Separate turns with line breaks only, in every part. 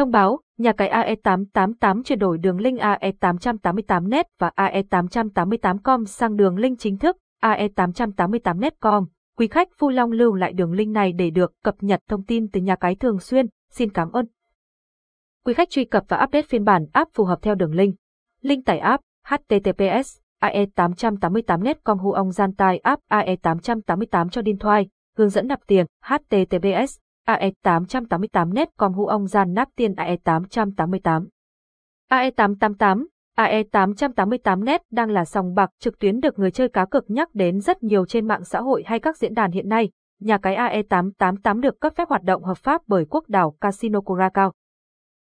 Thông báo, nhà cái AE888 chuyển đổi đường link AE888net và AE888com sang đường link chính thức AE888net.com. Quý khách vui lòng lưu lại đường link này để được cập nhật thông tin từ nhà cái thường xuyên. Xin cảm ơn. Quý khách truy cập và update phiên bản app phù hợp theo đường link. Link tải app https ae888net.com hu ông gian Tài app ae888 cho điện thoại, hướng dẫn nạp tiền https AE888net.com hũ ông gian nắp tiền AE888. AE888 AE888net đang là sòng bạc trực tuyến được người chơi cá cược nhắc đến rất nhiều trên mạng xã hội hay các diễn đàn hiện nay. Nhà cái AE888 được cấp phép hoạt động hợp pháp bởi quốc đảo Casino Curacao.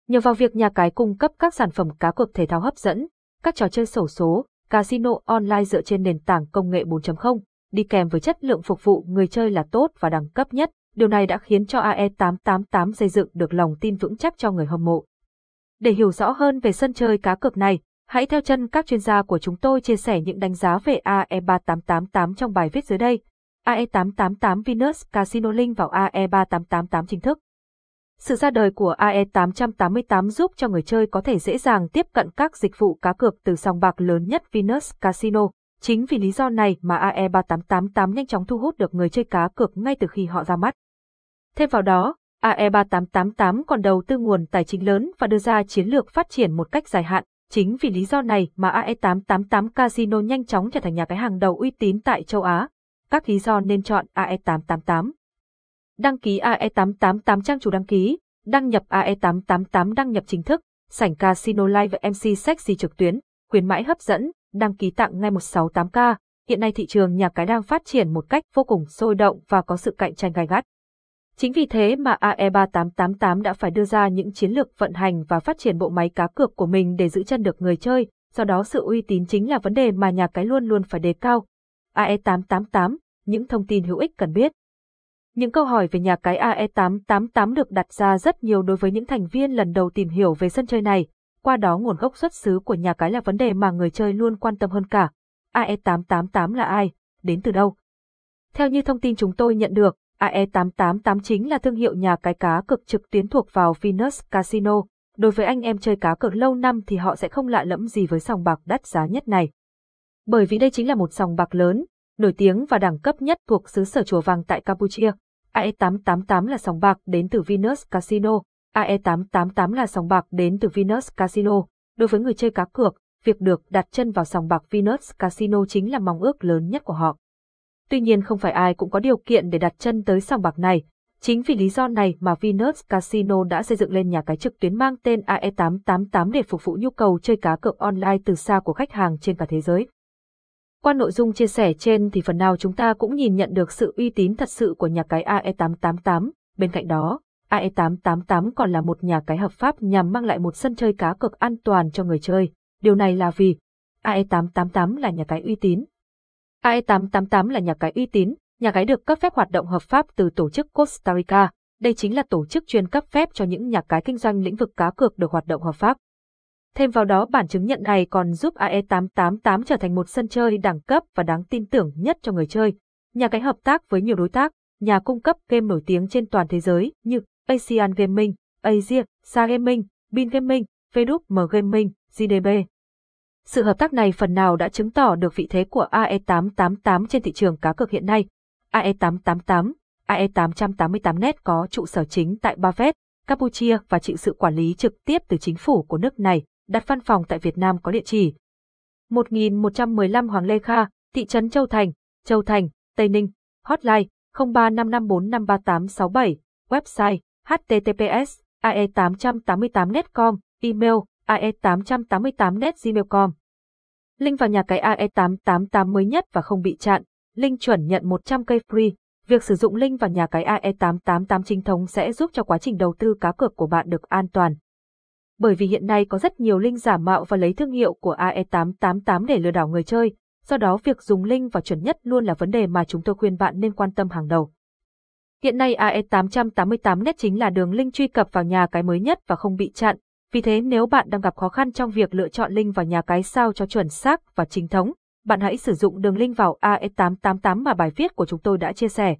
Nhờ vào việc nhà cái cung cấp các sản phẩm cá cược thể thao hấp dẫn, các trò chơi sổ số, casino online dựa trên nền tảng công nghệ 4.0, đi kèm với chất lượng phục vụ người chơi là tốt và đẳng cấp nhất, Điều này đã khiến cho AE888 xây dựng được lòng tin vững chắc cho người hâm mộ. Để hiểu rõ hơn về sân chơi cá cược này, hãy theo chân các chuyên gia của chúng tôi chia sẻ những đánh giá về AE3888 trong bài viết dưới đây. AE888 Venus Casino Link vào AE3888 chính thức. Sự ra đời của AE888 giúp cho người chơi có thể dễ dàng tiếp cận các dịch vụ cá cược từ sòng bạc lớn nhất Venus Casino. Chính vì lý do này mà AE3888 nhanh chóng thu hút được người chơi cá cược ngay từ khi họ ra mắt. Thêm vào đó, AE3888 còn đầu tư nguồn tài chính lớn và đưa ra chiến lược phát triển một cách dài hạn. Chính vì lý do này mà AE888 Casino nhanh chóng trở thành nhà cái hàng đầu uy tín tại châu Á. Các lý do nên chọn AE888 Đăng ký AE888 trang chủ đăng ký, đăng nhập AE888 đăng nhập chính thức, sảnh Casino Live và MC Sexy trực tuyến, khuyến mãi hấp dẫn, đăng ký tặng ngay 168k. Hiện nay thị trường nhà cái đang phát triển một cách vô cùng sôi động và có sự cạnh tranh gai gắt. Chính vì thế mà AE3888 đã phải đưa ra những chiến lược vận hành và phát triển bộ máy cá cược của mình để giữ chân được người chơi, do đó sự uy tín chính là vấn đề mà nhà cái luôn luôn phải đề cao. AE888, những thông tin hữu ích cần biết. Những câu hỏi về nhà cái AE888 được đặt ra rất nhiều đối với những thành viên lần đầu tìm hiểu về sân chơi này, qua đó nguồn gốc xuất xứ của nhà cái là vấn đề mà người chơi luôn quan tâm hơn cả. AE888 là ai? Đến từ đâu? Theo như thông tin chúng tôi nhận được, AE888 chính là thương hiệu nhà cái cá cực trực tuyến thuộc vào Venus Casino. Đối với anh em chơi cá cược lâu năm thì họ sẽ không lạ lẫm gì với sòng bạc đắt giá nhất này. Bởi vì đây chính là một sòng bạc lớn, nổi tiếng và đẳng cấp nhất thuộc xứ sở chùa vàng tại Campuchia. AE888 là sòng bạc đến từ Venus Casino, AE888 là sòng bạc đến từ Venus Casino. Đối với người chơi cá cược, việc được đặt chân vào sòng bạc Venus Casino chính là mong ước lớn nhất của họ. Tuy nhiên không phải ai cũng có điều kiện để đặt chân tới sòng bạc này. Chính vì lý do này mà Venus Casino đã xây dựng lên nhà cái trực tuyến mang tên AE888 để phục vụ nhu cầu chơi cá cược online từ xa của khách hàng trên cả thế giới. Qua nội dung chia sẻ trên thì phần nào chúng ta cũng nhìn nhận được sự uy tín thật sự của nhà cái AE888. Bên cạnh đó, AE888 còn là một nhà cái hợp pháp nhằm mang lại một sân chơi cá cược an toàn cho người chơi. Điều này là vì AE888 là nhà cái uy tín. AE888 là nhà cái uy tín, nhà cái được cấp phép hoạt động hợp pháp từ tổ chức Costa Rica. Đây chính là tổ chức chuyên cấp phép cho những nhà cái kinh doanh lĩnh vực cá cược được hoạt động hợp pháp. Thêm vào đó bản chứng nhận này còn giúp AE888 trở thành một sân chơi đẳng cấp và đáng tin tưởng nhất cho người chơi. Nhà cái hợp tác với nhiều đối tác, nhà cung cấp game nổi tiếng trên toàn thế giới như Asian Gaming, Asia, Sa Gaming, Bin Gaming, VDM Gaming, GDB. Sự hợp tác này phần nào đã chứng tỏ được vị thế của AE888 trên thị trường cá cược hiện nay. AE888, AE888net có trụ sở chính tại Bavet, Campuchia và chịu sự quản lý trực tiếp từ chính phủ của nước này, đặt văn phòng tại Việt Nam có địa chỉ 1115 Hoàng Lê Kha, thị trấn Châu Thành, Châu Thành, Tây Ninh, hotline 0355453867, website https ae888net.com, email ae888net.gmail.com. Link vào nhà cái AE888 mới nhất và không bị chặn, link chuẩn nhận 100 cây free. Việc sử dụng link vào nhà cái AE888 chính thống sẽ giúp cho quá trình đầu tư cá cược của bạn được an toàn. Bởi vì hiện nay có rất nhiều link giả mạo và lấy thương hiệu của AE888 để lừa đảo người chơi, do đó việc dùng link và chuẩn nhất luôn là vấn đề mà chúng tôi khuyên bạn nên quan tâm hàng đầu. Hiện nay AE888net chính là đường link truy cập vào nhà cái mới nhất và không bị chặn, vì thế nếu bạn đang gặp khó khăn trong việc lựa chọn link vào nhà cái sao cho chuẩn xác và chính thống, bạn hãy sử dụng đường link vào AE888 mà bài viết của chúng tôi đã chia sẻ.